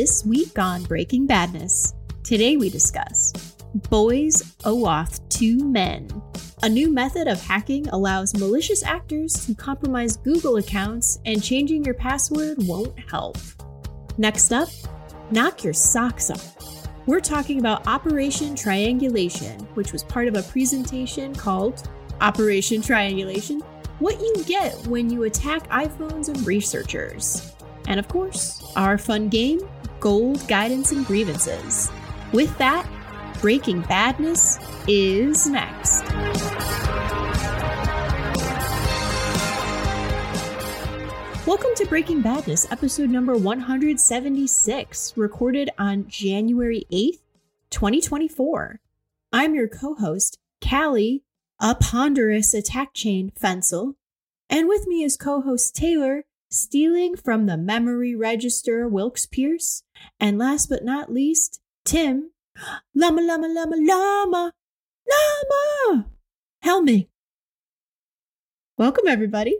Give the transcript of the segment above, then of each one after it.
This week on Breaking Badness, today we discuss Boys OAuth 2 Men. A new method of hacking allows malicious actors to compromise Google accounts, and changing your password won't help. Next up, knock your socks off. We're talking about Operation Triangulation, which was part of a presentation called Operation Triangulation What You Get When You Attack iPhones and Researchers. And of course, our fun game, Gold Guidance and Grievances. With that, Breaking Badness is next. Welcome to Breaking Badness, episode number 176, recorded on January 8th, 2024. I'm your co host, Kali, a ponderous attack chain Fencl, and with me is co host Taylor, stealing from the memory register Wilkes Pierce, and last but not least, Tim, llama, llama, llama, llama, llama, me! Welcome, everybody.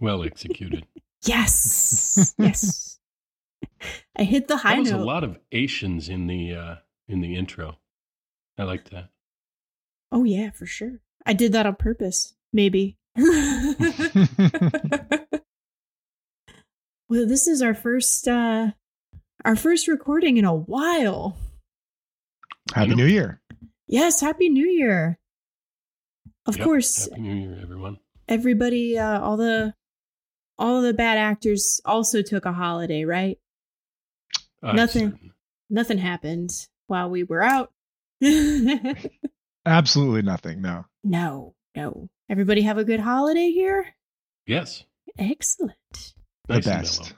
Well executed. Yes. yes. I hit the high That was note. a lot of Asians in the uh, in the intro. I like that. Oh yeah, for sure. I did that on purpose. Maybe. well, this is our first uh our first recording in a while. Happy. New Year. Yes, happy new year. Of Yep. course, Happy New Year, everyone. everybody uh all the all the bad actors also took a holiday, right? I'm Nothing. certain. Nothing happened while we were out. Absolutely nothing. No. no. No. Everybody have a good holiday here? Yes. Excellent. The Nice and best.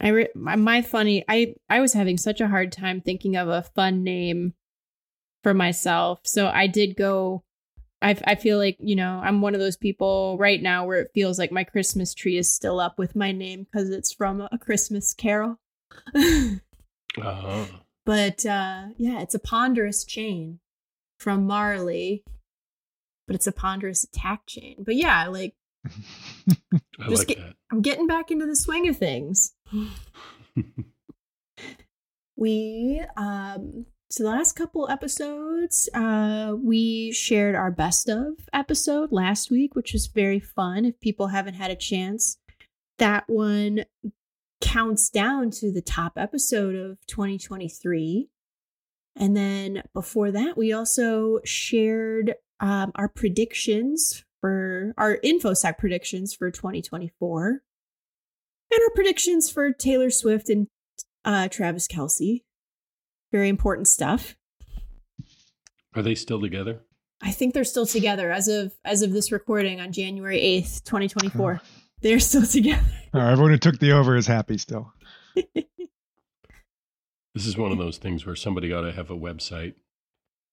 I re- my, my funny I I was having such a hard time thinking of a fun name for myself. So I did go I I feel like, you know, I'm one of those people right now where it feels like my Christmas tree is still up with my name cuz it's from a Christmas carol. Uh-huh. but uh yeah, it's a ponderous chain from Marley. But it's a ponderous attack chain. But yeah, like I Just like get- that. I'm getting back into the swing of things. we um so the last couple episodes uh we shared our best of episode last week which was very fun if people haven't had a chance that one counts down to the top episode of 2023 and then before that we also shared um, our predictions for our infosec predictions for 2024 and our predictions for taylor swift and uh, Travis Kelce. Very important stuff. Are they still together? I think they're still together as of as of this recording on January eighth, twenty twenty four. They're still together. Uh, everyone who took the over is happy still. This is one of those things where somebody ought to have a website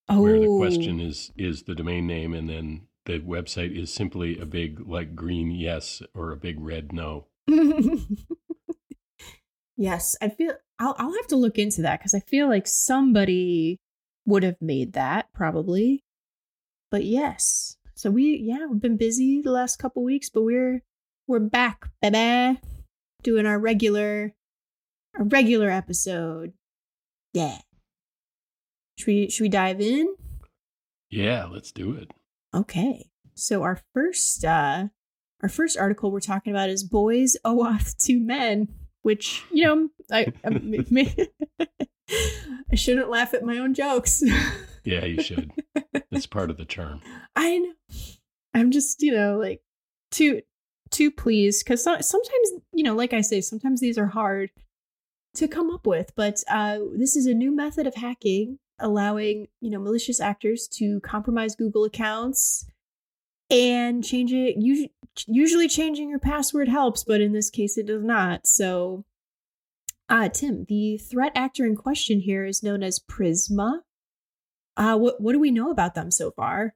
Oh, where the question is is the domain name and then the website is simply a big like green yes or a big red no. yes, I feel I'll I'll have to look into that because I feel like somebody would have made that probably. But yes, so we yeah we've been busy the last couple weeks, but we're we're back, baby, doing our regular our regular episode. Yeah. Should we should we dive in? Yeah, let's do it. Okay. So our first uh our first article we're talking about is Boys OAuth to Men, which, you know, I I, I shouldn't laugh at my own jokes. Yeah, you should. it's part of the charm. I know. I'm just, you know, like too too pleased cuz so, sometimes, you know, like I say, sometimes these are hard to come up with, but uh this is a new method of hacking allowing, you know, malicious actors to compromise Google accounts and change it usually changing your password helps, but in this case it does not. So uh Tim, the threat actor in question here is known as Prisma. Uh what what do we know about them so far?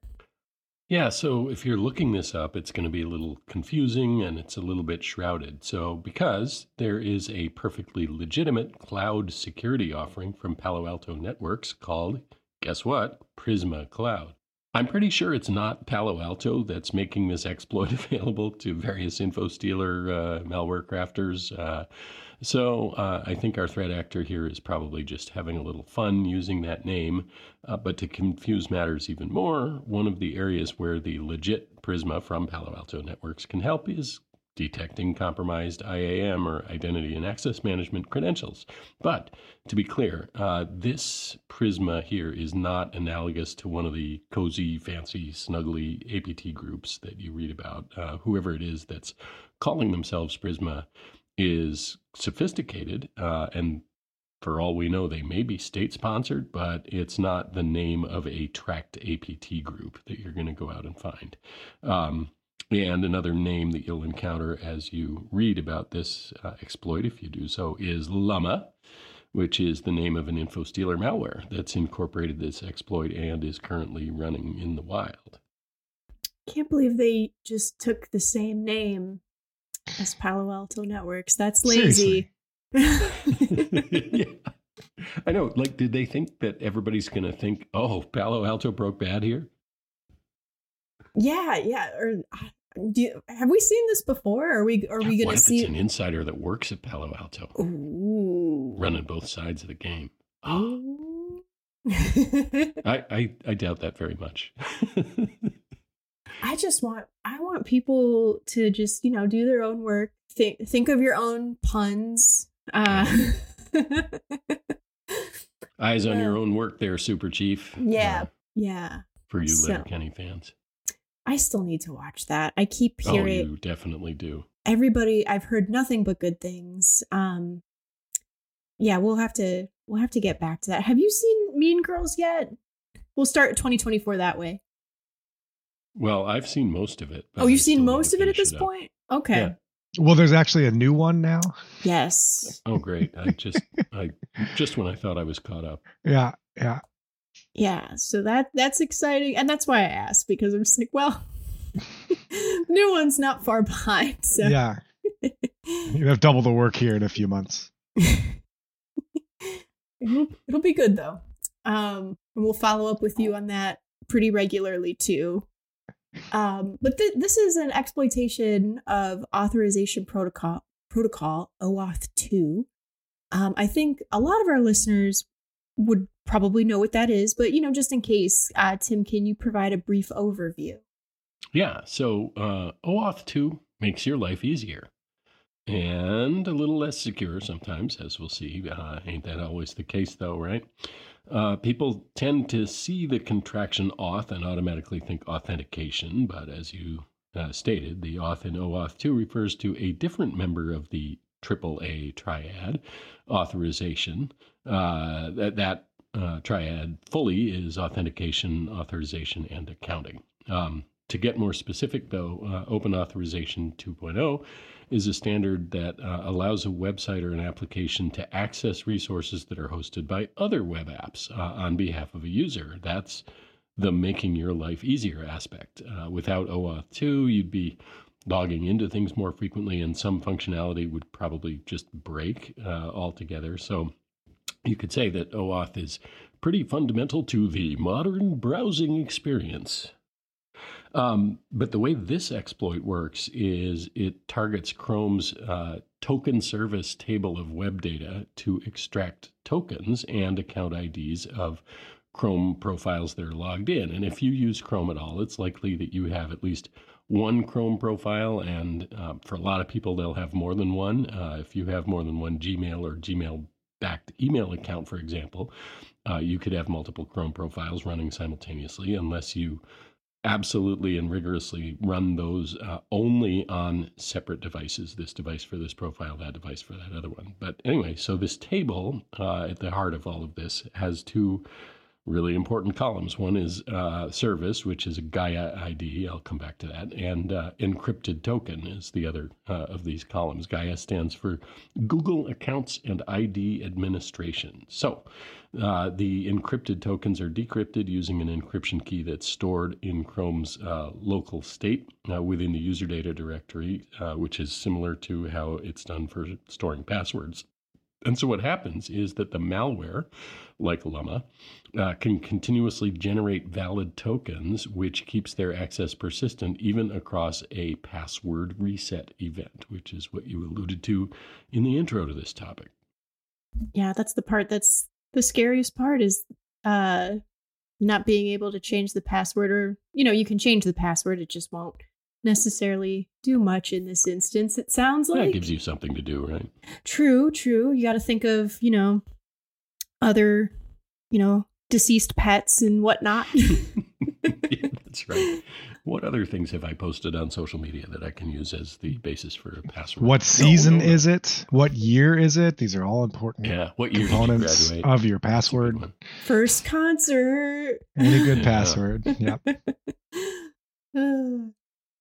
Yeah, so if you're looking this up, it's going to be a little confusing and it's a little bit shrouded. So, because there is a perfectly legitimate cloud security offering from Palo Alto Networks called, guess what? Prisma Cloud. I'm pretty sure it's not Palo Alto that's making this exploit available to various InfoStealer uh, malware crafters. Uh, so uh, I think our threat actor here is probably just having a little fun using that name. Uh, but to confuse matters even more, one of the areas where the legit Prisma from Palo Alto Networks can help is detecting compromised IAM or identity and access management credentials. But to be clear, uh, this Prisma here is not analogous to one of the cozy, fancy, snuggly APT groups that you read about. Uh, whoever it is that's calling themselves Prisma is sophisticated uh, and for all we know, they may be state sponsored, but it's not the name of a tracked APT group that you're going to go out and find. Um, and another name that you'll encounter as you read about this uh, exploit, if you do so, is Lumma, which is the name of an info stealer malware that's incorporated this exploit and is currently running in the wild. Can't believe they just took the same name as Palo Alto Networks. That's lazy. yeah. I know. Like, did they think that everybody's going to think, oh, Palo Alto broke bad here? Yeah, yeah. Or do you, have we seen this before? Are we are we going to see it's an insider that works at Palo Alto, Ooh. running both sides of the game? Oh. I, I I doubt that very much. I just want I want people to just you know do their own work. Think think of your own puns. Uh, Eyes on your own work, there, Super Chief. Yeah, uh, yeah. For you, so, Letterkenny fans. I still need to watch that. I keep hearing. Oh, you definitely do. Everybody, I've heard nothing but good things. Um, yeah, we'll have to we'll have to get back to that. Have you seen Mean Girls yet? We'll start 2024 that way. Well, I've seen most of it. Oh, you've seen most of it at this it point? Okay. Yeah. Well, there's actually a new one now. Yes. Oh, great! I just, I just when I thought I was caught up. Yeah, yeah. Yeah, so that that's exciting, and that's why I asked because I'm just like, well, new one's not far behind. So yeah, you have double the work here in a few months. it'll, it'll be good though, um, and we'll follow up with you on that pretty regularly too. Um, but th- this is an exploitation of authorization protocol protocol OAuth two. Um, I think a lot of our listeners would probably know what that is, but you know, just in case, uh, Tim, can you provide a brief overview? Yeah. So uh, OAuth 2 makes your life easier and a little less secure sometimes, as we'll see. Uh, ain't that always the case, though, right? Uh, people tend to see the contraction auth and automatically think authentication, but as you uh, stated, the auth in OAuth 2 refers to a different member of the AAA triad authorization. Uh, that, that uh, triad fully is authentication, authorization, and accounting. Um, to get more specific, though, uh, Open Authorization 2.0 is a standard that uh, allows a website or an application to access resources that are hosted by other web apps uh, on behalf of a user. That's the making your life easier aspect. Uh, without OAuth 2, you'd be logging into things more frequently, and some functionality would probably just break uh, altogether. So you could say that OAuth is pretty fundamental to the modern browsing experience. Um, but the way this exploit works is it targets Chrome's uh, token service table of web data to extract tokens and account IDs of Chrome profiles that are logged in. And if you use Chrome at all, it's likely that you have at least one Chrome profile. And uh, for a lot of people, they'll have more than one. Uh, if you have more than one Gmail or Gmail backed email account, for example, uh, you could have multiple Chrome profiles running simultaneously unless you absolutely and rigorously run those uh, only on separate devices this device for this profile that device for that other one. But anyway so this table uh, at the heart of all of this has two really important columns. One is uh, service, which is a Gaia ID. I'll come back to that. And uh, encrypted token is the other uh, of these columns. Gaia stands for Google Accounts and ID Administration. So uh, the encrypted tokens are decrypted using an encryption key that's stored in Chrome's uh, local state uh, within the user data directory, which is similar to how it's done for storing passwords. And so what happens is that the malware, like Lumma, uh, can continuously generate valid tokens, which keeps their access persistent even across a password reset event, which is what you alluded to in the intro to this topic. Yeah, that's the part that's the scariest part is uh not being able to change the password or you know, you can change the password, it just won't necessarily do much in this instance. It sounds like That gives you something to do, right? True, true. You got to think of, you know, other, you know, deceased pets and whatnot. yeah, that's right. What other things have I posted on social media that I can use as the basis for a password? What season No, no, no. is it? What year is it? These are all important Yeah, what year did you components graduate? of your That's a good password. First concert. Any good Yeah. password. Yep. Uh,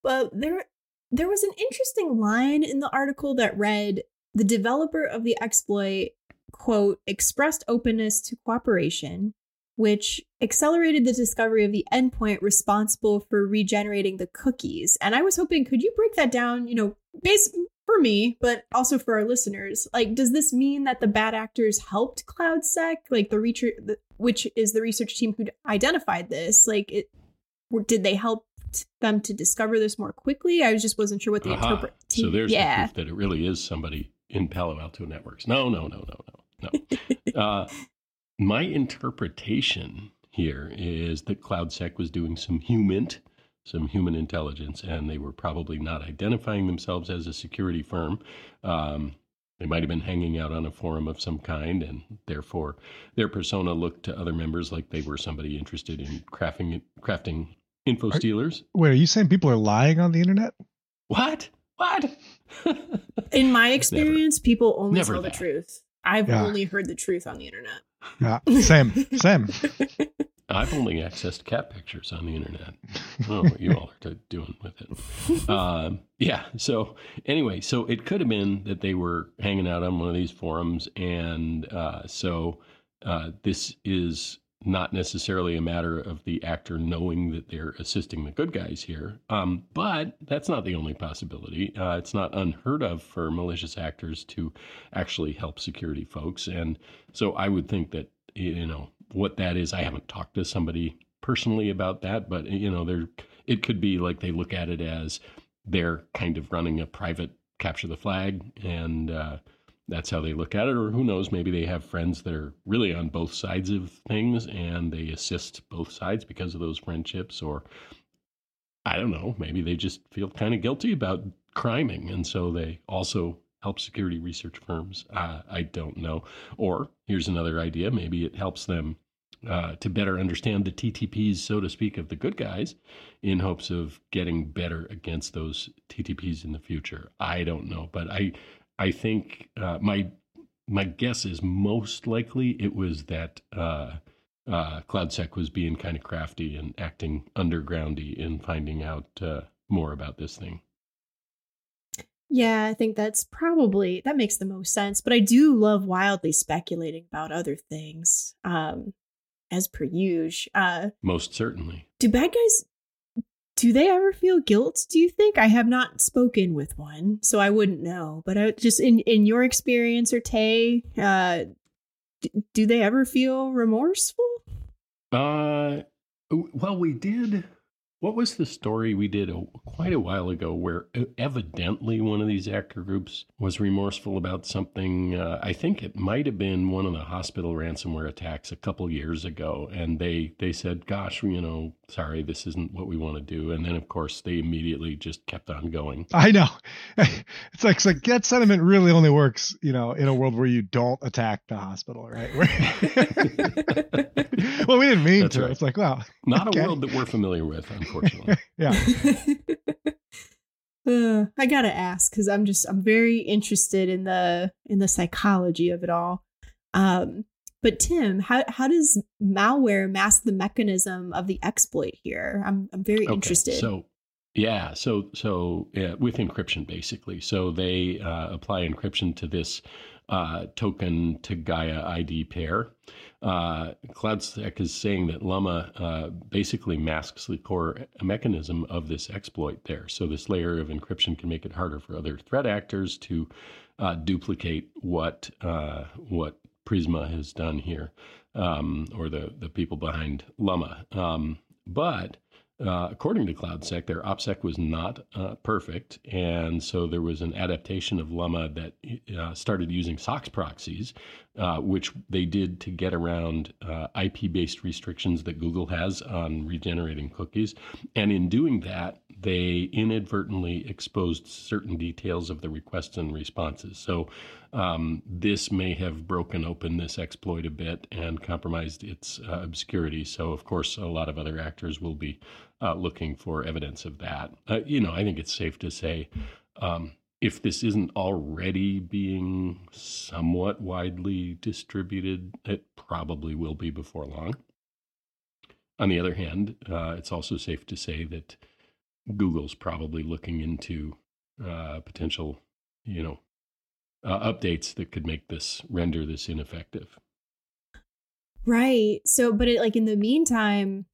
Well, there there was an interesting line in the article that read the developer of the exploit quote expressed openness to cooperation which accelerated the discovery of the endpoint responsible for regenerating the cookies. And i was hoping could you break that down you know base for me but also for our listeners? Like does this mean that the bad actors helped CloudSEK like the research which is the research team who identified this like it did they help them to discover this more quickly? I just wasn't sure what the Aha. interpret. So there's yeah. the proof that it really is somebody in Palo Alto Networks. No, no, no, no, no, no. uh, my interpretation here is that CloudSEK was doing some human, some human intelligence, and they were probably not identifying themselves as a security firm. Um, they might have been hanging out on a forum of some kind, and therefore their persona looked to other members like they were somebody interested in crafting crafting info Are- stealers. Wait, are you saying people are lying on the internet? What? What? In my experience, people only Never tell the truth. I've Yeah. only heard the truth on the internet. Yeah. Same. Same. I've only accessed cat pictures on the internet. I don't know what you all are doing with it. Um, yeah. So anyway, so it could have been that they were hanging out on one of these forums, and uh, so uh, this is not necessarily a matter of the actor knowing that they're assisting the good guys here. Um, but that's not the only possibility. Uh, it's not unheard of for malicious actors to actually help security folks, and so I would think that you know what that is. I haven't talked to somebody personally about that, but you know, there it could be like they look at it as they're kind of running a private capture the flag, and uh, that's how they look at it. Or who knows, maybe they have friends that are really on both sides of things, and they assist both sides because of those friendships. Or I don't know, maybe they just feel kind of guilty about criming, and so they also help security research firms. Uh, I don't know. Or here's another idea: maybe it helps them uh, to better understand the TTPs, so to speak, of the good guys, in hopes of getting better against those TTPs in the future. I don't know, but I, I think uh, my my guess is most likely it was that uh, uh, CloudSEK was being kind of crafty and acting undergroundy in finding out uh, more about this thing. Yeah, I think that's probably that makes the most sense. But I do love wildly speculating about other things. Um, as per usual. Uh, Most certainly. do bad guys do they ever feel guilt do you think i have not spoken with one so i wouldn't know but I, just in in your experience or tay uh d- do they ever feel remorseful Uh, well, we did. What was the story we did a, quite a while ago where evidently one of these actor groups was remorseful about something? Uh, I think it might have been one of the hospital ransomware attacks a couple years ago, and they they said, "Gosh, you know, sorry, this isn't what we want to do." And then, of course, they immediately just kept on going. I know. It's like, it's like that sentiment really only works, you know, in a world where you don't attack the hospital, right? Where- well, we didn't mean That's to. right. It's like, well, Not Okay. a world that we're familiar with, unfortunately. yeah. uh, i gotta ask because i'm just i'm very interested in the in the psychology of it all um but tim how how does malware mask the mechanism of the exploit here i'm i'm very interested So, yeah, so so yeah, with encryption basically. So they uh, apply encryption to this uh, token to Gaia ID pair. Uh, CloudSEK is saying that Lumma uh, basically masks the core mechanism of this exploit there. So this layer of encryption can make it harder for other threat actors to uh, duplicate what uh, what Prisma has done here, um, or the the people behind Lumma. Um, but uh, according to CloudSEK, their OPSEC was not uh, perfect, and so there was an adaptation of Lumma that uh, started using SOCKS proxies, uh, which they did to get around uh, IP-based restrictions that Google has on regenerating cookies. And in doing that, they inadvertently exposed certain details of the requests and responses. So um, this may have broken open this exploit a bit and compromised its obscurity. So, of course, a lot of other actors will be uh, looking for evidence of that. Uh, you know, I think it's safe to say um, if this isn't already being somewhat widely distributed, it probably will be before long. On the other hand, uh, it's also safe to say that Google's probably looking into uh, potential, you know, uh, updates that could make this render this ineffective. Right. So, but it, like in the meantime,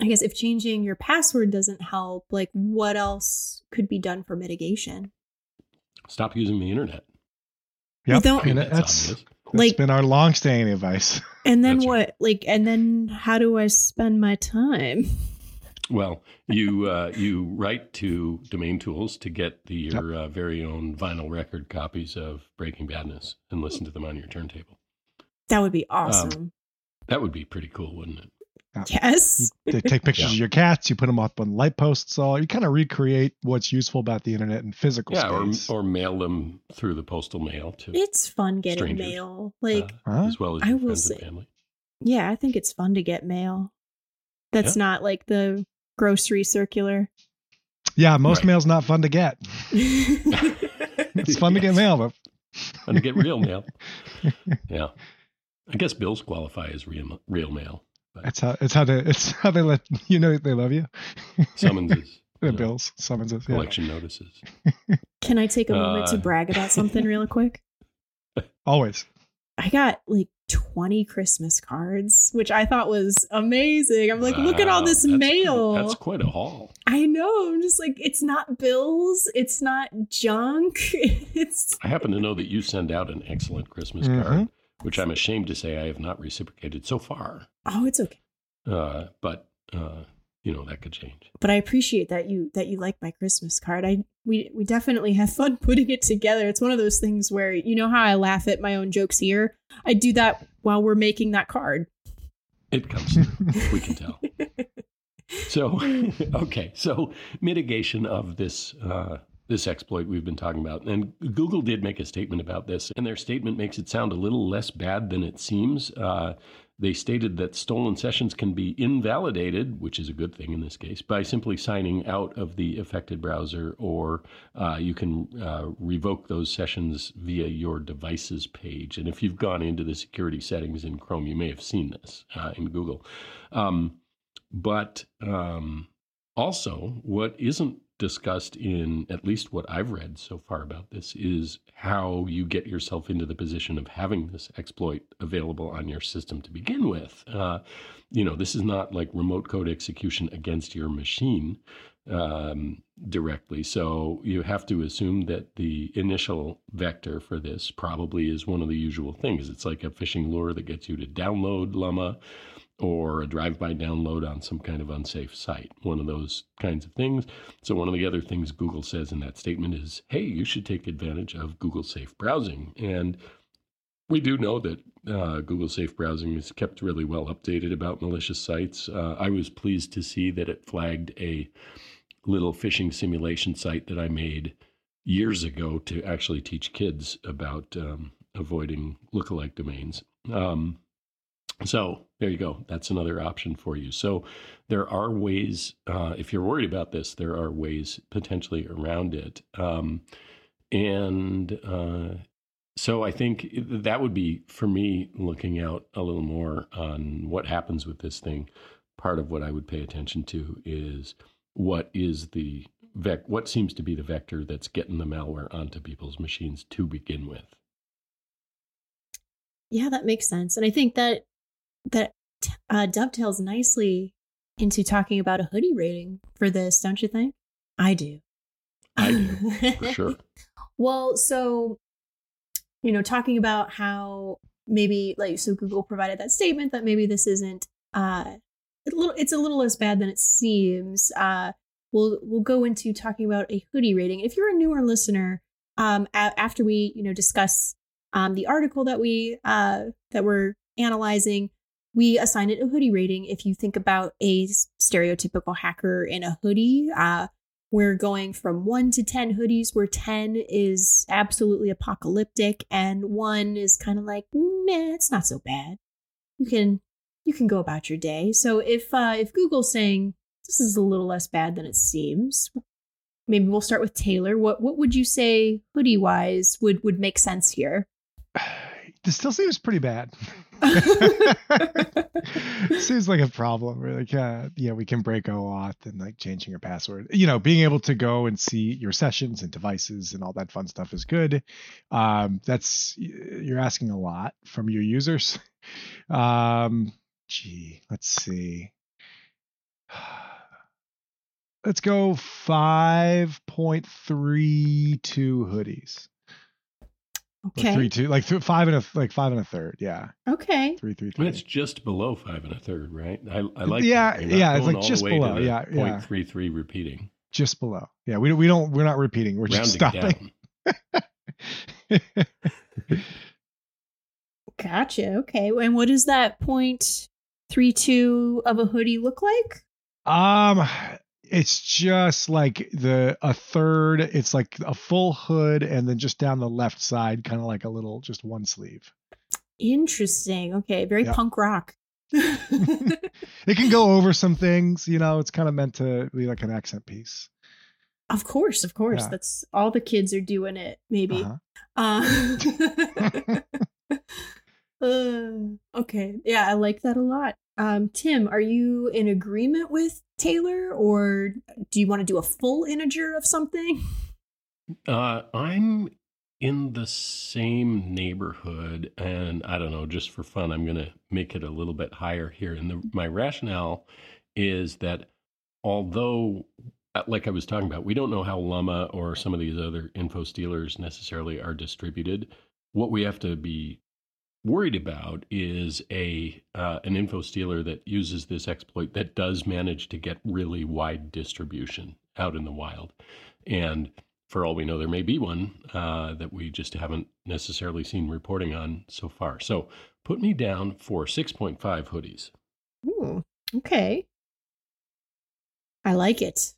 I guess if changing your password doesn't help, like what else could be done for mitigation? Stop using the internet. Yep. Don't- and That's that's, obvious. that's Like- been our long-standing advice. And then That's what? right. Like, and then how do I spend my time? Well, you uh, you write to Domain Tools to get the, Yep. your uh, very own vinyl record copies of Breaking Badness and listen to them on your turntable. That would be awesome. That would be pretty cool, wouldn't it? Yes. They take pictures Yeah. of your cats, you put them up on light posts. All you kind of recreate what's useful about the internet in physical Yeah, or, space. or mail them through the postal mail to It's fun getting Strangers. mail. Like, uh, Huh? as well as I your will friends and say- family. yeah, I think it's fun to get mail. That's not like the grocery circular. yeah, most Right. mail's not fun to get. It's fun to get mail, but Fun to get real mail. Yeah, I guess bills qualify as real real mail. It's how it's how they it's how they let you know they love you. Summonses, The you know, bills, summonses. Yeah. election notices. Can I take a moment to Uh, brag about something real quick? Always. I got like 20 Christmas cards, which I thought was amazing. I'm like, look at all this that's- mail. That's quite a haul. I know. I'm just like, it's not bills. It's not junk. It's I happen to know that you send out an excellent Christmas Mhm. card, which I'm ashamed to say I have not reciprocated so far. oh, it's okay. Uh, but uh, you know that could change. But I appreciate that you that you like my Christmas card. I we we definitely have fun putting it together. It's one of those things where you know how I laugh at my own jokes here. I do that while we're making that card. It comes through. we can tell. So, okay. So, mitigation of this uh, this exploit we've been talking about, and Google did make a statement about this, and their statement makes it sound a little less bad than it seems. Uh, they stated that stolen sessions can be invalidated, which is a good thing in this case, by simply signing out of the affected browser, or uh, you can uh, revoke those sessions via your devices page. And if you've gone into the security settings in Chrome, you may have seen this uh, in Google. Um, but um, also, what isn't discussed in at least what I've read so far about this is how you get yourself into the position of having this exploit available on your system to begin with. Uh, you know, this is not like remote code execution against your machine um, directly. So you have to assume that the initial vector for this probably is one of the usual things. It's like a phishing lure that gets you to download Lumma or a drive-by download on some kind of unsafe site, one of those kinds of things. So one of the other things Google says in that statement is, "Hey, you should take advantage of Google Safe Browsing." And we do know that uh, Google Safe Browsing is kept really well updated about malicious sites. Uh, I was pleased to see that it flagged a little phishing simulation site that I made years ago to actually teach kids about um, avoiding lookalike domains. Um, so there you go. That's another option for you. So there are ways, uh, if you're worried about this, there are ways potentially around it. Um, and uh, so I think that would be for me looking out a little more on what happens with this thing. Part of what I would pay attention to is what is the vec- what seems to be the vector that's getting the malware onto people's machines to begin with. Yeah, that makes sense. And I think that that uh, dovetails nicely into talking about a hoodie rating for this, don't you think? I do. I do, For sure. Well, so you know, talking about how maybe like so Google provided that statement that maybe this isn't uh a little it's a little less bad than it seems. Uh we'll we'll go into talking about a hoodie rating. If you're a newer listener, um a- after we, you know, discuss um the article that we uh that we're analyzing, we assign it a hoodie rating. If you think about a stereotypical hacker in a hoodie, uh we're going from one to 10 hoodies, where 10 is absolutely apocalyptic and one is kind of like, meh, it's not so bad. You can you can go about your day. So if uh, if Google's saying this is a little less bad than it seems, maybe we'll start with Taylor. What what would you say hoodie wise would would make sense here? This still seems pretty bad. seems like a problem. We're like, uh, yeah, we can break OAuth and like changing your password. You know, being able to go and see your sessions and devices and all that fun stuff is good. Um, that's you're asking a lot from your users. Um, gee, let's see. Let's go 5.32 hoodies. Like okay. three two, like th- five and a like five and a third. Yeah, Okay. three three I three. mean, it's just below five and a third, right? I, I like. Yeah, that. Yeah, it's like just below, To the yeah, yeah. 0.33 repeating, just below. Yeah, we we don't we're not repeating. We're just rounding stopping. down. Gotcha. Okay. And what does that point three two of a hoodie look like? um, it's just like the a third. It's like a full hood, and then just down the left side, kind of like a little, just one sleeve. Interesting. Okay. Very Yeah. punk rock. It can go over some things. You know, it's kind of meant to be like an accent piece. Of course, of course. Yeah. That's all the kids are doing it, maybe. Uh-huh. Uh, uh, okay. Yeah, I like that a lot. Um, Tim, are you in agreement with Taylor or do you want to do a full integer of something? Uh, I'm in the same neighborhood, and I don't know, just for fun, I'm going to make it a little bit higher here. And the, my rationale is that although, uh, like I was talking about, we don't know how Lumma or some of these other info stealers necessarily are distributed. What we have to be worried about is a uh, an info stealer that uses this exploit that does manage to get really wide distribution out in the wild, and for all we know, there may be one uh, that we just haven't necessarily seen reporting on so far. So put me down for 6.5 hoodies. Ooh, okay. I like it.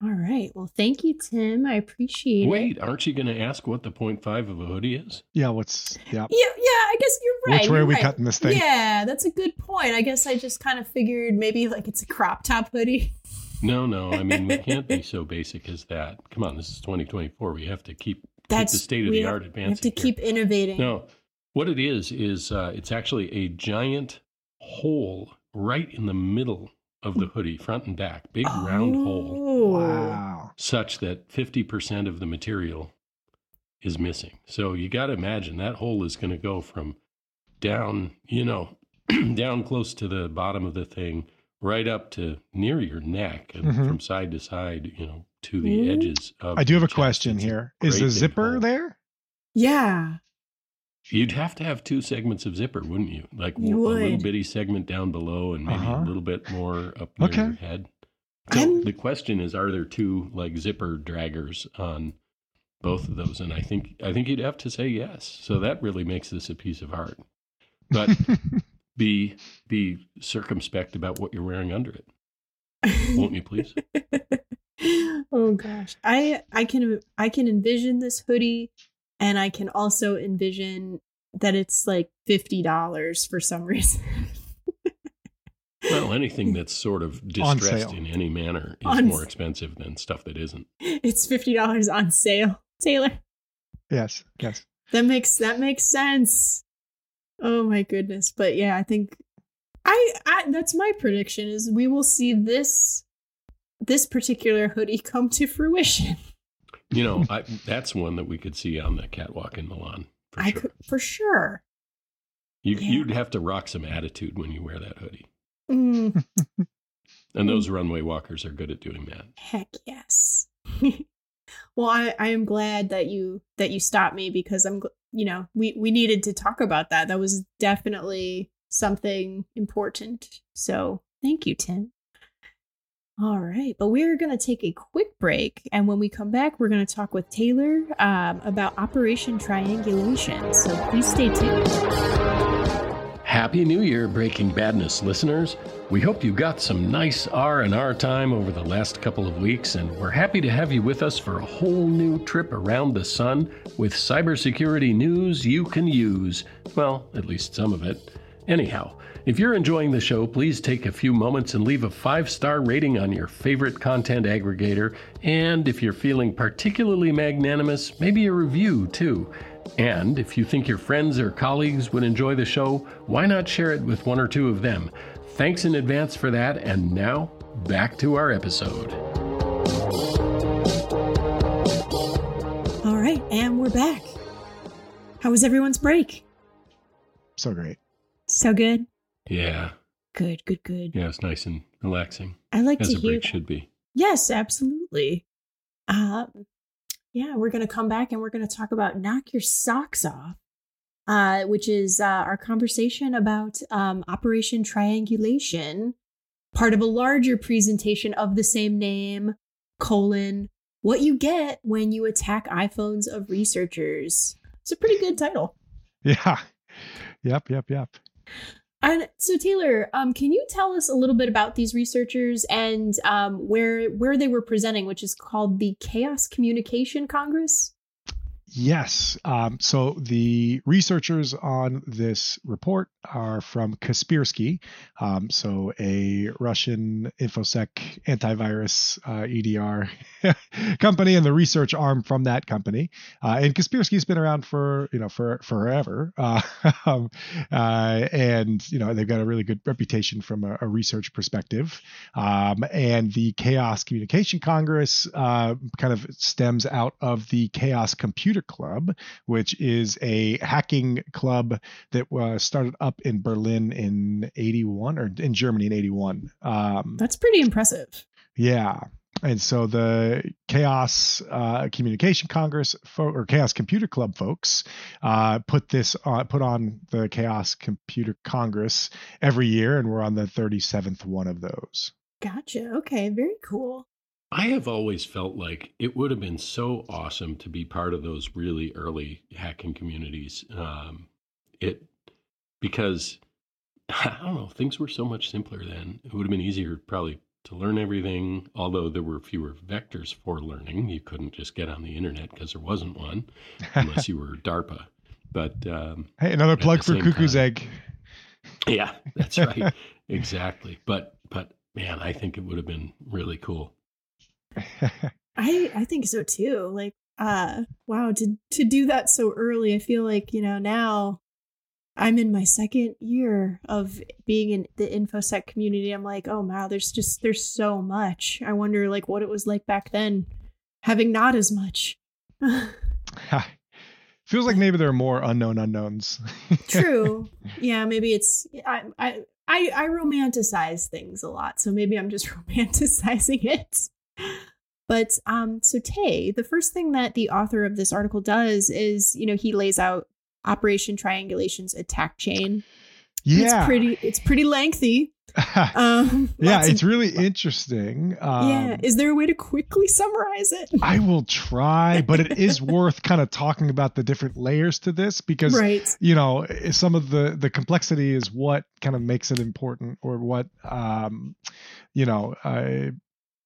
All right. Well, thank you, Tim. I appreciate it. Wait, aren't you going to ask what the 0.5 of a hoodie is? Yeah, what's yeah. Yeah, yeah, I guess you're right. Which way you're we right. cutting this thing? Yeah, that's a good point. I guess I just kind of figured maybe like it's a crop top hoodie. No, no. I mean, we can't be so basic as that. Come on, this is 2024. We have to keep, keep That's the state of the have- art We have to here. keep innovating. No, what it is is uh, it's actually a giant hole right in the middle of the hoodie, front and back, big round hole, Oh. Wow. such that fifty percent of the material is missing. So you got to imagine that hole is going to go from down, you know, down close to the bottom of the thing, right up to near your neck, and Mhm. from side to side, you know, to the Mhm. edges of. I do have a chest. question It's a here. Is the zipper hole. there? Yeah. You'd have to have two segments of zipper, wouldn't you? Like You a little bitty segment down below and maybe Uh-huh. a little bit more up near Okay. your head. So I'm- the question is, are there two like zipper draggers on both of those? And I think I think you'd have to say yes. So that really makes this a piece of art. But be be circumspect about what you're wearing under it, won't you, please? oh gosh. I I can I can envision this hoodie and I can also envision that it's like $50 for some reason. Well, anything that's sort of distressed in any manner is On more s- expensive than stuff that isn't. it's $50 on sale. Taylor. yes, yes. That makes that makes sense. Oh my goodness. But yeah, I think I, I that's my prediction is we will see this this particular hoodie come to fruition. You know, I, that's one that we could see on the catwalk in Milan for I sure. could for sure. You, Yeah. You'd have to rock some attitude when you wear that hoodie. Mm, And those runway walkers are good at doing that. heck yes. well, I, I am glad that you that you stopped me because I'm you know, we we needed to talk about that. That was definitely something important. So thank you, Tim. All right, but we're going to take a quick break. And when we come back, we're going to talk with Taylor um, about Operation Triangulation. So please stay tuned. Happy New Year, Breaking Badness listeners. We hope you got some nice R&R time over the last couple of weeks, and we're happy to have you with us for a whole new trip around the sun with cybersecurity news you can use. Well, at least some of it. Anyhow, if you're enjoying the show, please take a few moments and leave a five star rating on your favorite content aggregator. And if you're feeling particularly magnanimous, maybe a review too. And if you think your friends or colleagues would enjoy the show, why not share it with one or two of them? Thanks in advance for that. And now, back to our episode. All right, and we're back. How was everyone's break? So great. So good. Yeah. Good, good, good. Yeah, it's nice and relaxing. I like As to a hear. break should be. Yes, absolutely. Um, yeah, we're going to come back and we're going to talk about knock your socks off, uh, which is uh, our conversation about um, Operation Triangulation, part of a larger presentation of the same name, colon, what you get when you attack iPhones of researchers. It's a pretty good title. Yeah. Yep. Yep. Yep. And so, Taylor, um, can you tell us a little bit about these researchers and um, where where they were presenting, which is called the Chaos Communication Congress? Yes. Um, so the researchers on this report are from Kaspersky, um, so a Russian infosec antivirus uh, EDR company, and the research arm from that company. Uh, and Kaspersky's been around for you know for forever, uh, um, uh, and you know they've got a really good reputation from a, a research perspective. Um, and the Chaos Communication Congress uh, kind of stems out of the Chaos Computer Club, which is a hacking club that uh, started up in Berlin in 81 or in Germany in 81. Um, That's pretty impressive. yeah. And so the Chaos uh, Communication Congress fo- or Chaos Computer Club folks uh, put this uh, put on the Chaos Computer Congress every year, and we're on the 37th one of those. Gotcha. Okay, very cool. I have always felt like it would have been so awesome to be part of those really early hacking communities. Um, it because I don't know, things were so much simpler then. It would have been easier probably to learn everything, although there were fewer vectors for learning. You couldn't just get on the internet because there wasn't one unless you were DARPA. But um, Hey, another plug for Cuckoo's time. Egg. yeah, that's right. exactly. But but man, I think it would have been really cool. I I think so too. Like, uh, wow, to to do that so early, I feel like you know now. I'm in my second year of being in the infosec community. I'm like, oh wow, there's just there's so much. I wonder like what it was like back then, having not as much. Feels like maybe there are more unknown unknowns. True. Yeah, maybe it's I I I, I romanticize things a lot, so maybe I'm just romanticizing it. But um, so Tay, the first thing that the author of this article does is, you know, he lays out Operation Triangulation's attack chain. yeah. It's pretty. It's pretty lengthy. Um, yeah, lots of- it's really interesting. Um, yeah. Is there a way to quickly summarize it? I will try, but it is worth kind of talking about the different layers to this because right. you know some of the the complexity is what kind of makes it important or what um you know uh,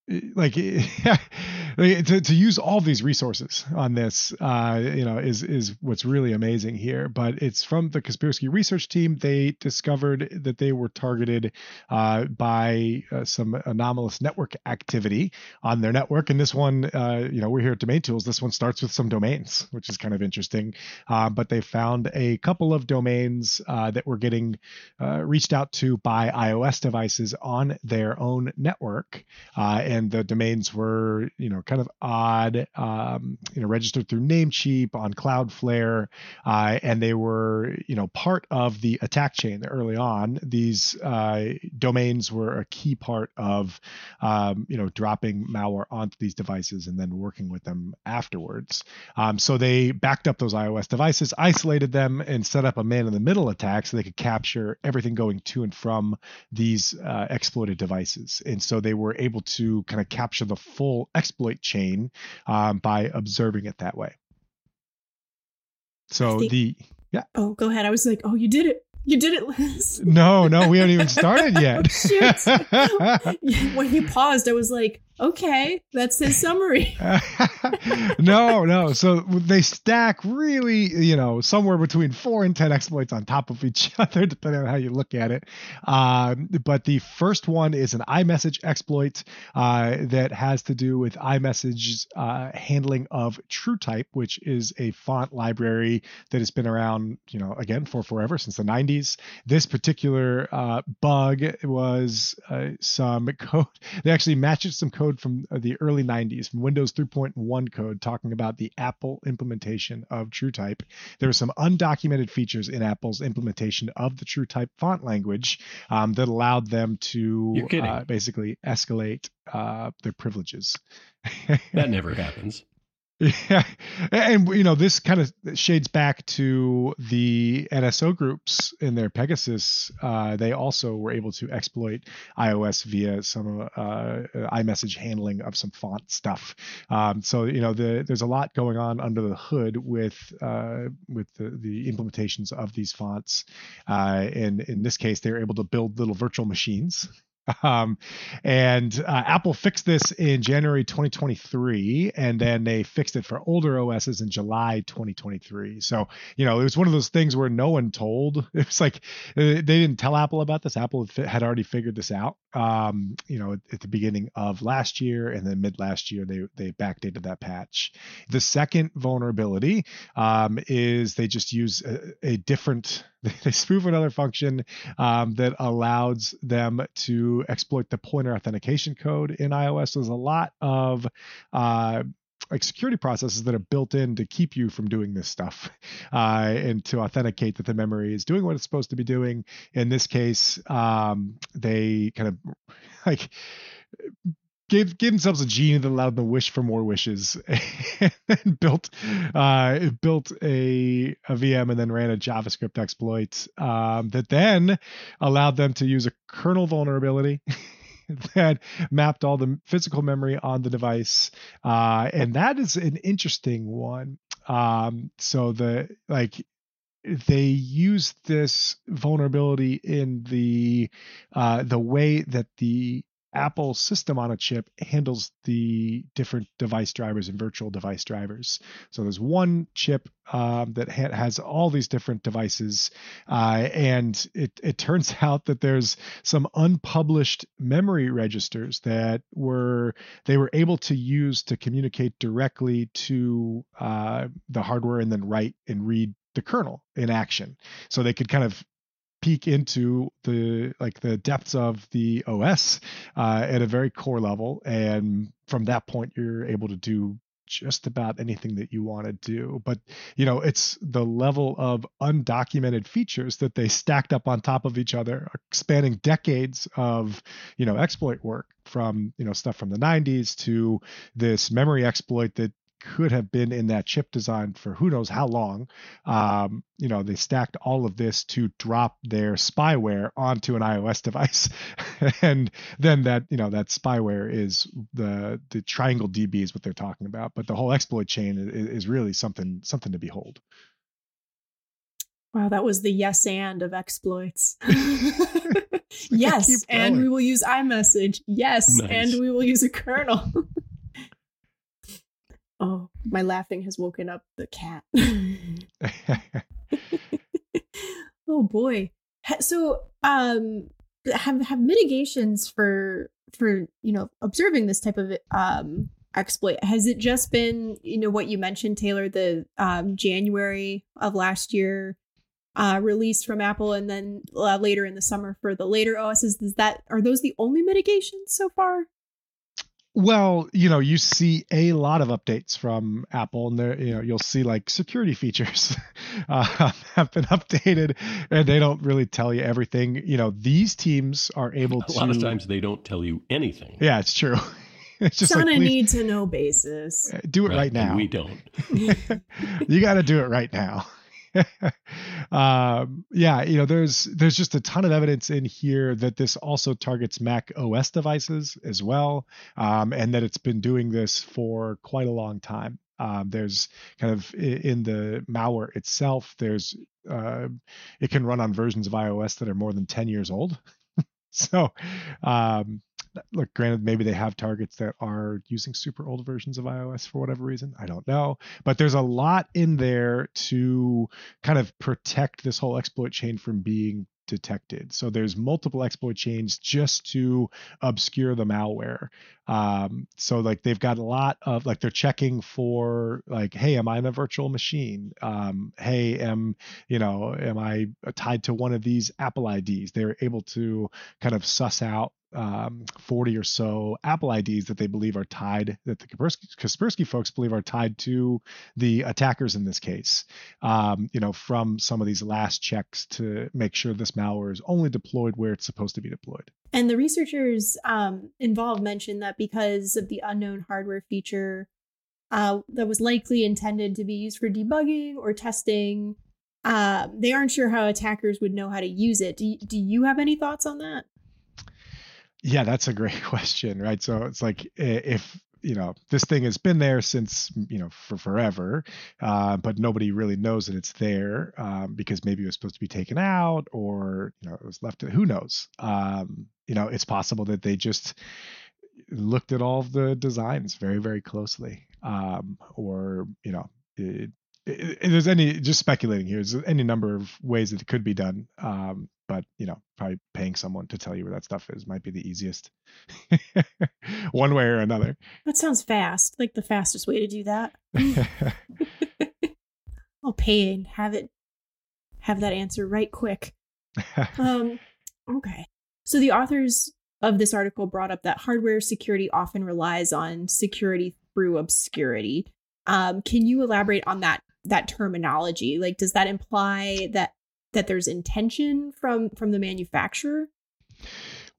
like to, to use all these resources on this uh you know is is what's really amazing here. But it's from the Kaspersky research team. They discovered that they were targeted uh by uh, some anomalous network activity on their network. And this one uh you know we're here at domain tools. This one starts with some domains which is kind of interesting. Uh, but they found a couple of domains uh, that were getting reached out to by iOS devices on their own network and the domains were you know kind of odd, um, you know, registered through Namecheap on Cloudflare, uh, and they were you know part of the attack chain early on. These uh, domains were a key part of um, you know dropping malware onto these devices and then working with them afterwards. Um, so they backed up those iOS devices, isolated them, and set up a man in the middle attack so they could capture everything going to and from these uh, exploited devices. And so they were able to kind of capture the full exploit chain um, by observing it that way. So think- the yeah. Oh, go ahead. I was like, oh, you did it. You did it, Liz. No, no, we haven't even started yet. Shoot. when you paused, I was like, okay, that's his summary. no, no. So they stack really, you know, somewhere between four and 10 exploits on top of each other, depending on how you look at it. Um, but the first one is an iMessage exploit uh, that has to do with iMessage's uh, handling of TrueType, which is a font library that has been around, you know, again, for forever, since the 90s. This particular uh, bug was uh, some code, they actually matched some code code from uh, the early 90s, from Windows 3.1 code, talking about the Apple implementation of TrueType. There were some undocumented features in Apple's implementation of the TrueType font language um, that allowed them to uh, basically escalate uh, their privileges. that never happens. Yeah, and you know this kind of shades back to the NSO groups in their Pegasus. Uh, they also were able to exploit iOS via some uh, iMessage handling of some font stuff. Um, so you know the, there's a lot going on under the hood with uh, with the, the, implementations of these fonts. Uh, and in this case, they were able to build little virtual machines Um, and uh, Apple fixed this in January 2023, and then they fixed it for older OSs in July 2023. So, you know, it was one of those things where no one told. It was like uh, they didn't tell Apple about this. Apple had already figured this out, um, you know, at the beginning of last year, and then mid last year they they backdated that patch. The second vulnerability um, is they just use a, a different they spoof another function um, that allows them to exploit the pointer authentication code in iOS. There's a lot of uh, like security processes that are built in to keep you from doing this stuff uh, and to authenticate that the memory is doing what it's supposed to be doing. In this case, um, they kind of like gave gave themselves a genie that allowed them to wish for more wishes and built uh, built a, a VM and then ran a JavaScript exploit um, that then allowed them to use a kernel vulnerability that mapped all the physical memory on the device. Uh, and that is an interesting one. Um, so the like they use this vulnerability in the uh, the way that the Apple system on a chip handles the different device drivers and virtual device drivers. So there's one chip um, that ha- has all these different devices, uh, and it, it turns out that there's some unpublished memory registers that were they were able to use to communicate directly to uh, the hardware and then write and read the kernel in action. So they could kind of peek into the like the depths of the OS uh, at a very core level, and from that point, you're able to do just about anything that you want to do. But you know, it's the level of undocumented features that they stacked up on top of each other, spanning decades of you know exploit work from you know stuff from the 90s to this memory exploit that could have been in that chip design for who knows how long. Um, you know, they stacked all of this to drop their spyware onto an iOS device, and then that you know that spyware is the the TriangleDB is what they're talking about. But the whole exploit chain is, is really something something to behold. Wow, that was the yes and of exploits. yes, and we will use iMessage. Yes, nice. and we will use a kernel. Oh, my laughing has woken up the cat. oh boy. So, um have have mitigations for for, you know, observing this type of um exploit has it just been, you know, what you mentioned Taylor the um January of last year uh release from Apple and then uh, later in the summer for the later OSs is that are those the only mitigations so far? Well, you know, you see a lot of updates from Apple, and there, you know, you'll see like security features uh, have been updated, and they don't really tell you everything. You know, these teams are able A to. lot of times they don't tell you anything. Yeah, it's true. it's just It's on like a please, need to know basis. do it right, and now. we don't. you got to do it right now. um, yeah, you know, there's there's just a ton of evidence in here that this also targets Mac OS devices as well, um, and that it's been doing this for quite a long time. Um, there's kind of in the malware itself. There's uh, it can run on versions of iOS that are more than 10 years old. so, um, look, granted, maybe they have targets that are using super old versions of iOS for whatever reason. I don't know. But there's a lot in there to kind of protect this whole exploit chain from being detected. So there's multiple exploit chains just to obscure the malware. Um, so like they've got a lot of like they're checking for like, hey, am I in a virtual machine? Um, hey, am you know, am I tied to one of these Apple IDs? They're able to kind of suss out um, 40 or so Apple IDs that they believe are tied, that the Kaspersky, Kaspersky folks believe are tied to the attackers in this case. Um, you know, from some of these last checks to make sure this malware is only deployed where it's supposed to be deployed. And the researchers um, involved mentioned that because of the unknown hardware feature uh, that was likely intended to be used for debugging or testing, uh, they aren't sure how attackers would know how to use it. Do, do you have any thoughts on that? Yeah, that's a great question, right? So it's like if you know this thing has been there since you know for forever, uh, but nobody really knows that it's there um, because maybe it was supposed to be taken out or you know it was left. Who knows? Um, you know, it's possible that they just looked at all the designs very very closely, um, or you know. It, it, it- there's any just speculating here. There's any number of ways that it could be done, um, but you know, probably paying someone to tell you where that stuff is might be the easiest, one way or another. That sounds fast, like the fastest way to do that. I'll pay and have it have that answer right quick. Um, okay. So the authors of this article brought up that hardware security often relies on security through obscurity. Um, can you elaborate on that that terminology? Like, does that imply that that there's intention from from the manufacturer?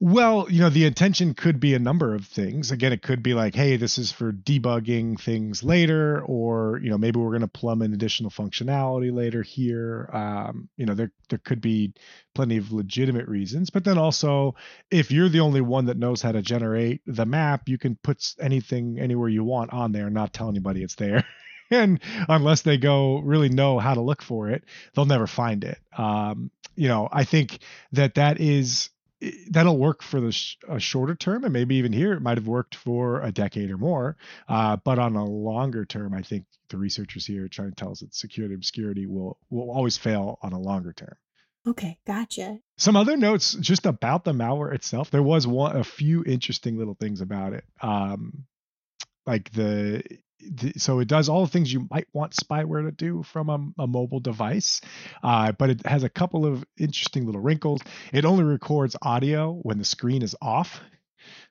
Well, you know, the intention could be a number of things. Again, it could be like, hey, this is for debugging things later, or you know, maybe we're going to plumb in additional functionality later here. Um, you know, there there could be plenty of legitimate reasons, but then also, if you're the only one that knows how to generate the map, you can put anything anywhere you want on there, and not tell anybody it's there. and unless they go really know how to look for it, they'll never find it. Um, you know, I think that that is that'll work for the sh- a shorter term and maybe even here it might have worked for a decade or more uh, but on a longer term i think the researchers here are trying to tell us that security obscurity will will always fail on a longer term Okay, gotcha. some other notes just about the malware itself there was one a few interesting little things about it um like the so it does all the things you might want spyware to do from a, a mobile device uh, but it has a couple of interesting little wrinkles. It only records audio when the screen is off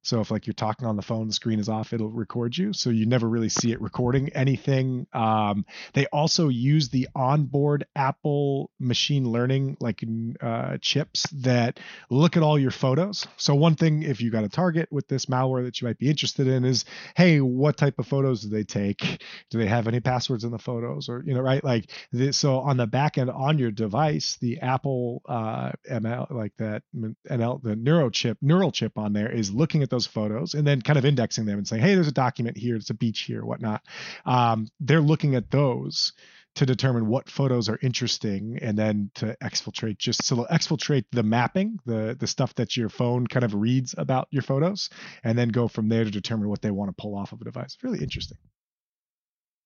so if like you're talking on the phone, the screen is off, it'll record you. So you never really see it recording anything. Um, they also use the onboard Apple machine learning like uh, chips that look at all your photos. So one thing, if you got a target with this malware that you might be interested in, is hey, what type of photos do they take? Do they have any passwords in the photos, or you know, right? Like this, so on the back end on your device, the Apple uh, ML like that NL the neural chip neural chip on there is looking at those photos and then kind of indexing them and saying, hey, there's a document here, it's a beach here, whatnot. Um, they're looking at those to determine what photos are interesting and then to exfiltrate just so they'll exfiltrate the mapping the the stuff that your phone kind of reads about your photos and then go from there to determine what they want to pull off of a device. Really interesting.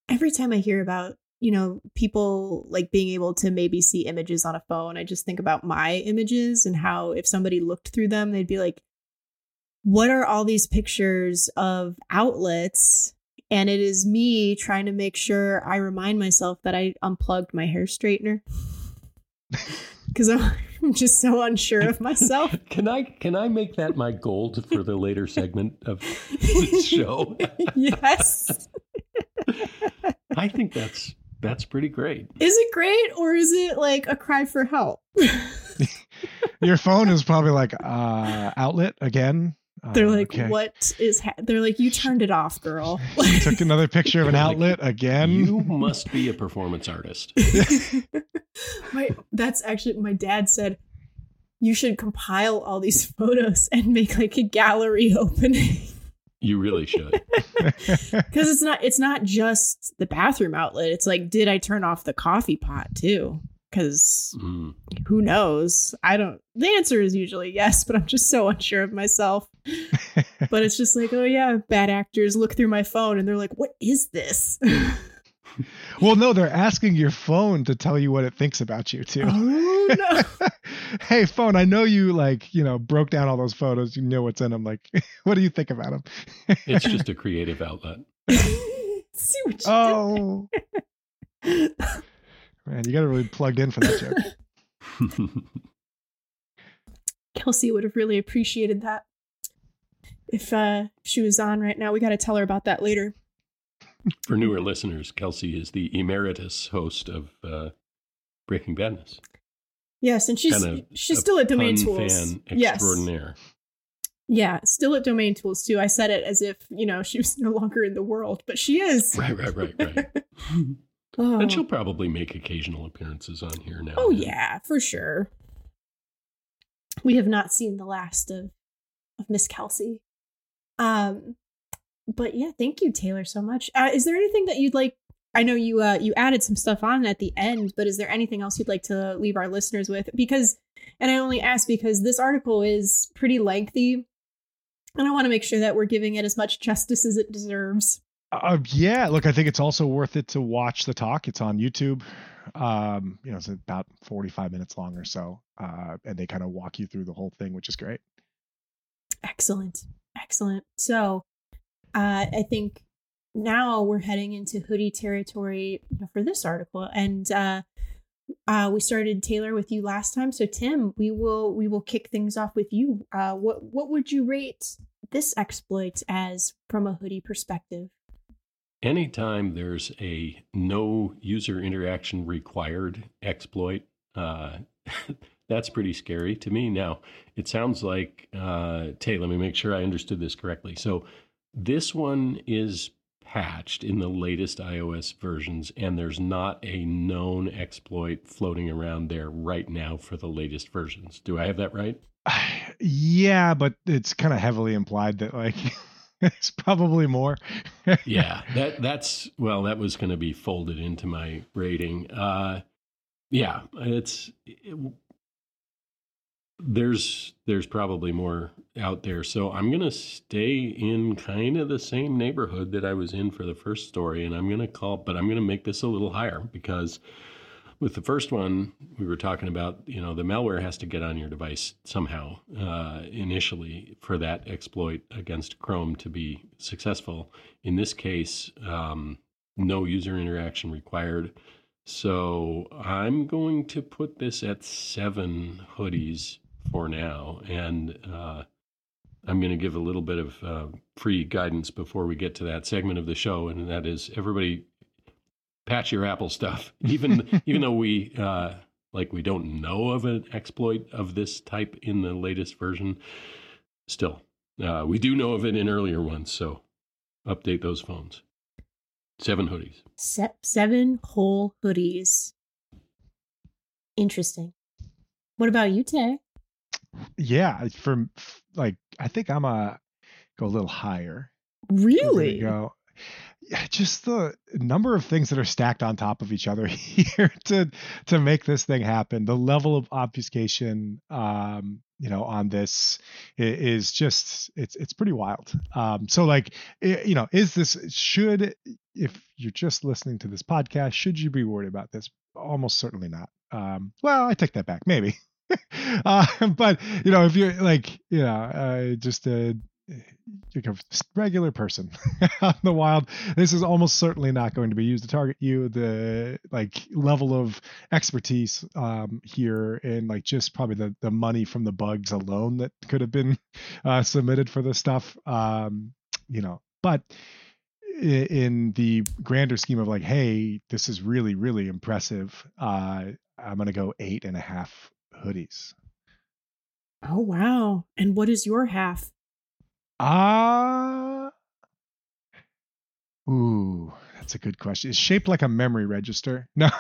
Every time I hear about you know people like being able to maybe see images on a phone i just think about my images and how if somebody looked through them they'd be like what are all these pictures of outlets and it is me trying to make sure i remind myself that i unplugged my hair straightener because I'm, I'm just so unsure of myself. Can I can I make that my goal for the later segment of the show? yes. I think that's that's pretty great. Is it great or is it like a cry for help? Your phone is probably like uh outlet again. They're Uh, like, okay. what is? Ha-? They're like, you turned it off, girl. Took another picture of an Like, outlet again. You must be a performance artist. my that's actually my dad said you should compile all these photos and make like a gallery opening You really should. because it's not it's not just the bathroom outlet. It's like, did I turn off the coffee pot too? Because Mm. who knows? I don't. The answer is usually yes, but I'm just so unsure of myself. But it's just like, oh yeah, bad actors look through my phone and they're like, what is this? well, no, they're asking your phone to tell you what it thinks about you too. oh no. hey, phone, I know you like you know broke down all those photos. You know what's in them. Like, what do you think about them? It's just a creative outlet. See what you oh did. Man, you got to really plugged in for that joke. Kelsey would have really appreciated that. If uh she was on right now, we got to tell her about that later. For newer listeners, Kelsey is the emeritus host of uh, Breaking Badness. Yes, and she's Kind of she's a still at Domain Tools. fan Yes, yeah, still at Domain Tools too. I said it as if you know she was no longer in the world, but she is. Right, right, right, right. Oh. And she'll probably make occasional appearances on here now. oh then. yeah, for sure. We have not seen the last of of Miss Kelsey. Um, but yeah, thank you, Taylor, so much. Uh, is there anything that you'd like? I know you uh you added some stuff on at the end, but is there anything else you'd like to leave our listeners with? Because, and I only ask because this article is pretty lengthy, and I want to make sure that we're giving it as much justice as it deserves. Uh, yeah, look, I think it's also worth it to watch the talk. It's on YouTube. Um, you know, it's about 45 minutes long or so. Uh, and they kind of walk you through the whole thing, which is great. Excellent. Excellent. So, uh, I think now we're heading into hoodie territory for this article. And uh, uh, we started Taylor with you last time. So, Tim, we will we will kick things off with you. Uh, what what would you rate this exploit as from a hoodie perspective? Anytime there's a no user interaction required exploit, uh, that's pretty scary to me. Now, it sounds like, uh, Tay, let me make sure I understood this correctly. So, this one is patched in the latest iOS versions, and there's not a known exploit floating around there right now for the latest versions. Do I have that right? yeah, but it's kind of heavily implied that like it's probably more. yeah that that's well that was going to be folded into my rating uh yeah it's it, there's there's probably more out there so i'm going to stay in kind of the same neighborhood that i was in for the first story and i'm going to call but i'm going to make this a little higher because with the first one we were talking about you know the malware has to get on your device somehow uh, initially for that exploit against chrome to be successful. In this case um, no user interaction required. So i'm going to put this at seven hoodies for now and uh, i'm going to give a little bit of uh, free guidance before we get to that segment of the show and that is everybody patch your Apple stuff. Even even though we uh, like we don't know of an exploit of this type in the latest version, still uh, we do know of it in earlier ones. So update those phones. Seven hoodies. Se- seven whole hoodies. Interesting. What about you, Tay? yeah, from like I think I'm a go a little higher. Really? Go. Yeah, just the number of things that are stacked on top of each other here to to make this thing happen. The level of obfuscation, um, you know, on this is just it's it's pretty wild. Um, so like, you know, is this should if you're just listening to this podcast, should you be worried about this? Almost certainly not. Um, well, I take that back, maybe. uh, but you know, if you're like, you know, uh, just a like a regular person out in the wild. This is almost certainly not going to be used to target you. The like level of expertise um, here and like just probably the the money from the bugs alone that could have been uh, submitted for this stuff. Um, you know, but in the grander scheme of like, hey, this is really really impressive. Uh, I'm gonna go eight and a half hoodies. Oh wow! And what is your half? Ah. Uh, ooh, that's a good question. It's shaped like a memory register. No,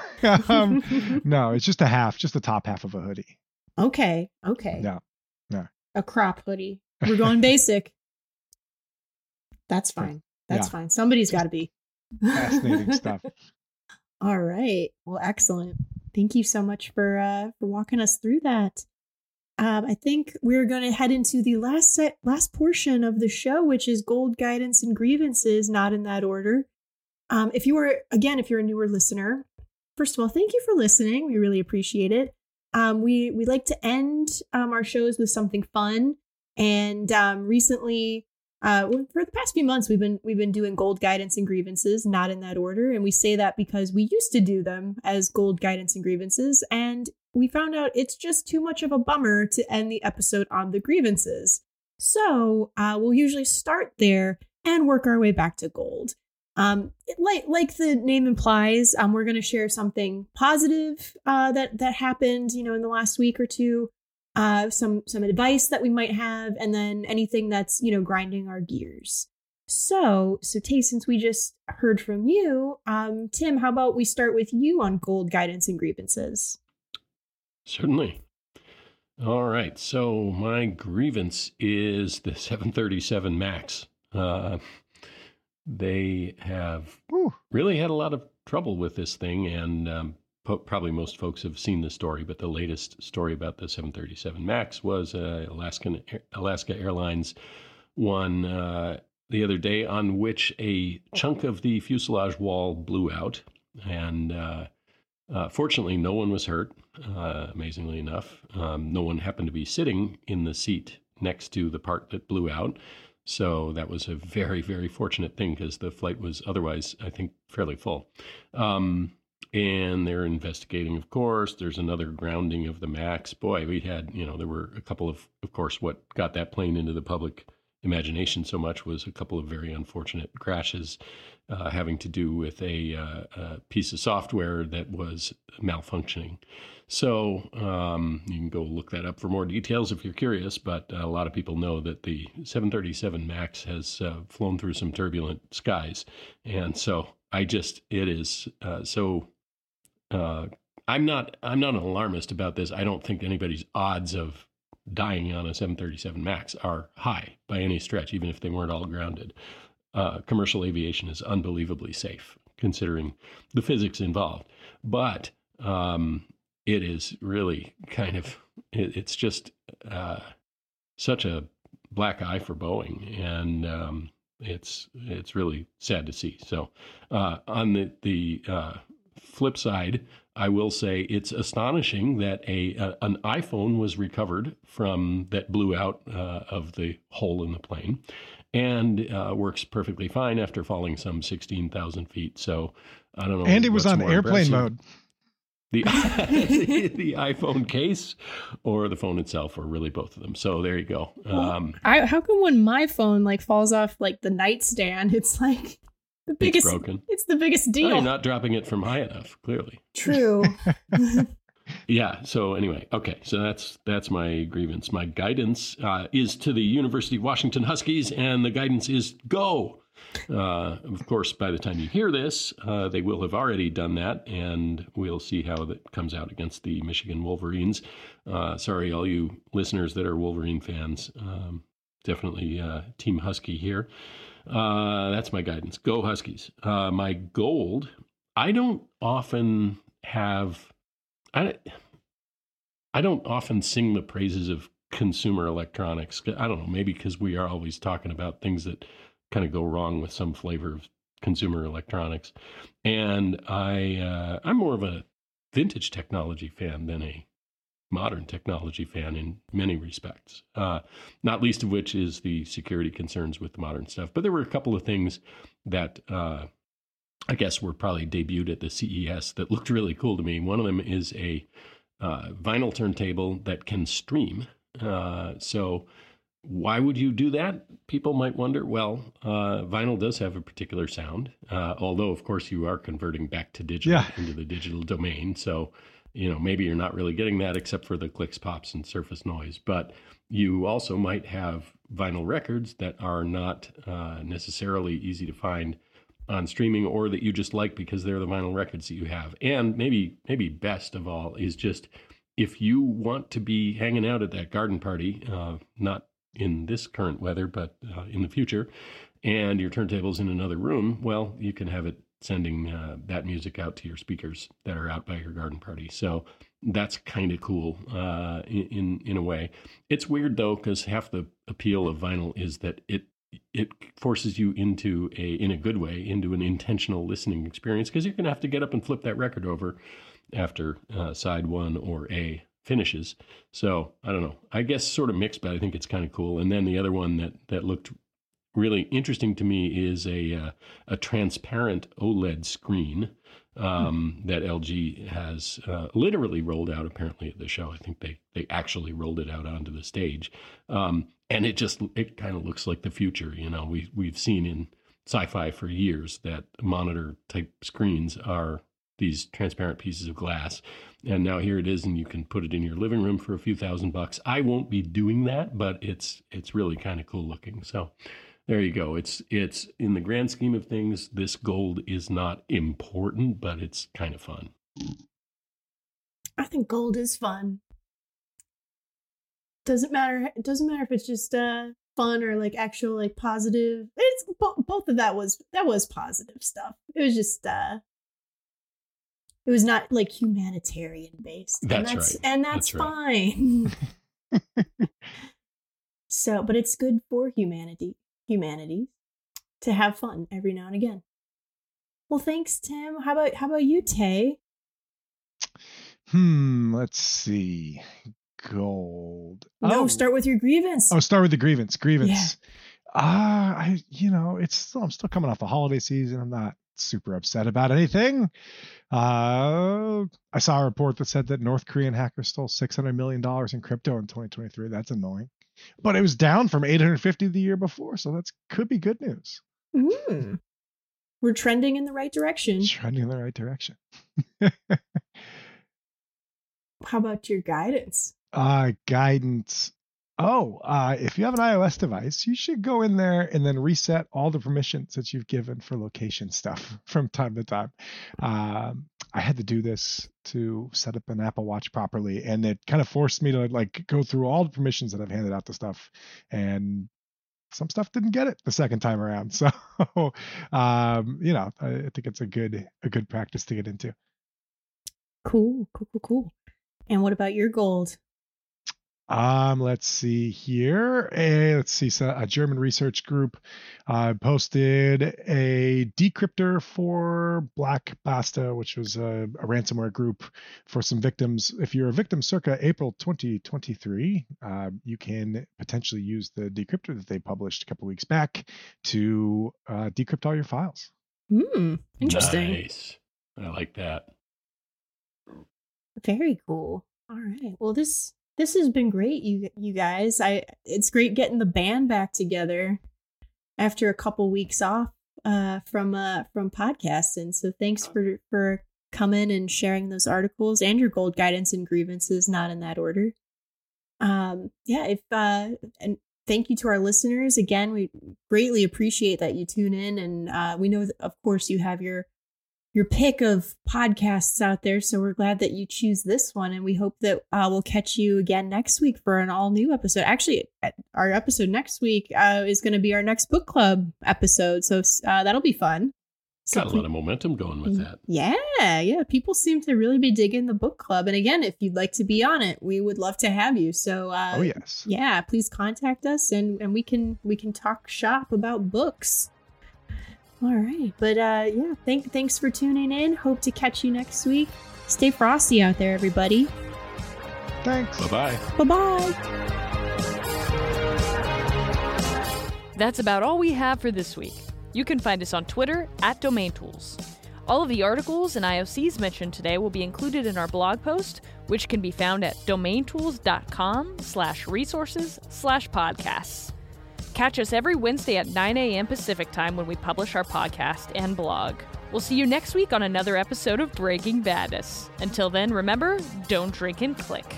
um, no, it's just a half, just the top half of a hoodie. Okay, okay. No, no. A crop hoodie. We're going basic. That's fine. That's yeah. fine. Somebody's got to be. Fascinating stuff. All right. Well, excellent. Thank you so much for uh, for walking us through that um, I think we're going to head into the last set, last portion of the show, which is gold guidance and grievances, not in that order. Um, if you are again, if you're a newer listener, first of all, thank you for listening. We really appreciate it. Um, we we like to end um, our shows with something fun, and um, recently, uh, for the past few months, we've been we've been doing gold guidance and grievances, not in that order, and we say that because we used to do them as gold guidance and grievances, and we found out it's just too much of a bummer to end the episode on the grievances. So uh, we'll usually start there and work our way back to gold. Um, like like the name implies, um, we're going to share something positive uh, that that happened, you know, in the last week or two. Uh, some some advice that we might have, and then anything that's you know grinding our gears. So, so Tay, since we just heard from you, um, Tim, how about we start with you on gold guidance and grievances? Certainly. All right. So my grievance is the 737 Max. Uh, they have Ooh. really had a lot of trouble with this thing, and um, po- probably most folks have seen the story. But the latest story about the 737 Max was uh, Alaskan Alaska Airlines one uh, the other day, on which a chunk of the fuselage wall blew out, and uh, fortunately, no one was hurt, uh, amazingly enough. Um, no one happened to be sitting in the seat next to the part that blew out. So that was a very, very fortunate thing because the flight was otherwise, I think, fairly full. Um, and they're investigating, of course. There's another grounding of the MAX. Boy, we had, you know, there were a couple of, of course, what got that plane into the public imagination so much was a couple of very unfortunate crashes uh, having to do with a, uh, a, piece of software that was malfunctioning. So um, you can go look that up for more details if you're curious. But a lot of people know that the 737 Max has uh, flown through some turbulent skies, and so I just it is uh, so. Uh, I'm not. I'm not an alarmist about this. I don't think anybody's odds of dying on a 737 MAX are high by any stretch, even if they weren't all grounded. Uh, commercial aviation is unbelievably safe considering the physics involved. But um, it is really kind of, it, it's just uh, such a black eye for Boeing. And um, it's it's really sad to see. So uh, on the the uh, flip side, I will say it's astonishing that a, a an iPhone was recovered from that blew out uh, of the hole in the plane, and uh, works perfectly fine after falling some sixteen thousand feet. So I don't know. And it was on airplane impressive. mode. The, the, the iPhone case or the phone itself, or really both of them. So there you go. Um, I, how come when my phone like falls off like the nightstand, it's like the biggest it's broken. It's the biggest deal. Oh, you're not dropping it from high enough, clearly. True. yeah. So anyway, okay. So that's that's my grievance. My guidance uh, is to the University of Washington Huskies, and the guidance is go. Uh, of course, by the time you hear this, uh, they will have already done that, and we'll see how that comes out against the Michigan Wolverines. Uh, sorry, all you listeners that are Wolverine fans. Um, definitely uh, Team Husky here. Uh, that's my guidance. Go Huskies. Uh, my gold. I don't often have. I. I don't often sing the praises of consumer electronics. I don't know. Maybe because we are always talking about things that kind of go wrong with some flavor of consumer electronics, and I. Uh, I'm more of a vintage technology fan than a modern technology fan in many respects, uh, not least of which is the security concerns with the modern stuff. But there were a couple of things that uh, I guess were probably debuted at the CES that looked really cool to me. One of them is a uh, vinyl turntable that can stream. Uh, so, why would you do that? People might wonder. Well, uh, vinyl does have a particular sound, uh, although, of course, you are converting back to digital Yeah. into the digital domain. So, you know, maybe you're not really getting that except for the clicks, pops, and surface noise. But you also might have vinyl records that are not uh, necessarily easy to find on streaming or that you just like because they're the vinyl records that you have. And maybe maybe best of all is just if you want to be hanging out at that garden party, uh, not in this current weather, but uh, in the future, and your turntable's in another room, well, you can have it sending uh, that music out to your speakers that are out by your garden party. So that's kind of cool uh, in, in a way. It's weird though because half the appeal of vinyl is that it it forces you into a in a good way into an intentional listening experience because you're to have to get up and flip that record over after uh, side one or a finishes so i don't know i guess sort of mixed but i think it's kind of cool and then the other one that that looked really interesting to me is a uh, a transparent oled screen um, that lg has uh, literally rolled out apparently at the show. I think they they actually rolled it out onto the stage. Um, and it just it kind of looks like the future you know. We we've seen in sci-fi for years that monitor type screens are these transparent pieces of glass. And now here it is and you can put it in your living room for a few thousand bucks. I won't be doing that but it's it's really kind of cool looking. So there you go it's it's in the grand scheme of things this gold is not important but it's kind of fun I think gold is fun. Doesn't matter. It doesn't matter if it's just uh fun or like actual like positive. It's bo- both of that was that was positive stuff. It was just uh it was not like humanitarian based. and That's that's right. and that's, That's right. fine. so, but it's good for humanity, humanity to have fun every now and again. Well, thanks, Tim. How about how about you, Tay? Hmm. Let's see. Gold. No, oh. start with your grievance. Oh, start with the grievance. Grievance. Ah, I you know, it's still I'm still coming off the holiday season. I'm not super upset about anything. Uh, I saw a report that said that North Korean hackers stole 600 million dollars in crypto in 2023. That's annoying, but it was down from 850 the year before, so that's could be good news. Mm. We're trending in the right direction. Trending in the right direction. How about your guidance? uh guidance oh uh if you have an ios device you should go in there and then reset all the permissions that you've given for location stuff from time to time um i had to do this to set up an apple watch properly and it kind of forced me to like go through all the permissions that i've handed out to stuff and some stuff didn't get it the second time around so um you know i, I think it's a good a good practice to get into Cool, cool, cool, cool. And what about your gold? Um, let's see here. Eh, let's see. So a German research group uh, posted a decryptor for Black Basta, which was a, a ransomware group for some victims. If you're a victim circa April 2023, uh, you can potentially use the decryptor that they published a couple weeks back to uh, decrypt all your files. Hmm, interesting. nice i like that Very cool. All right. Well, this this has been great, you you guys. I it's great getting the band back together after a couple weeks off uh from uh from podcasting. So thanks for for coming and sharing those articles and your gold guidance and grievances, not in that order. Um yeah, if uh and thank you to our listeners again. We greatly appreciate that you tune in and uh we know that of course you have your your pick of podcasts out there. So we're glad that you choose this one, and we hope that uh, we'll catch you again next week for an all new episode. Actually, our episode next week uh, is going to be our next book club episode, so uh, that'll be fun. So got a lot of momentum going with that yeah, yeah. People seem to really be digging the book club, and again, if you'd like to be on it, we would love to have you. So uh, oh yes. yeah, please contact us, and and we can we can talk shop about books. All right, but uh, yeah, thank thanks for tuning in. Hope to catch you next week. Stay frosty out there, everybody. Thanks. Bye Bye bye. bye. That's about all we have for this week. You can find us on Twitter at Domain Tools. All of the articles and IOCs mentioned today will be included in our blog post, which can be found at domaintools.com slash resources slash podcasts. Catch us every Wednesday at 9 a.m. Pacific time when we publish our podcast and blog. We'll see you next week on another episode of Breaking Badness. Until then, remember, don't drink and click.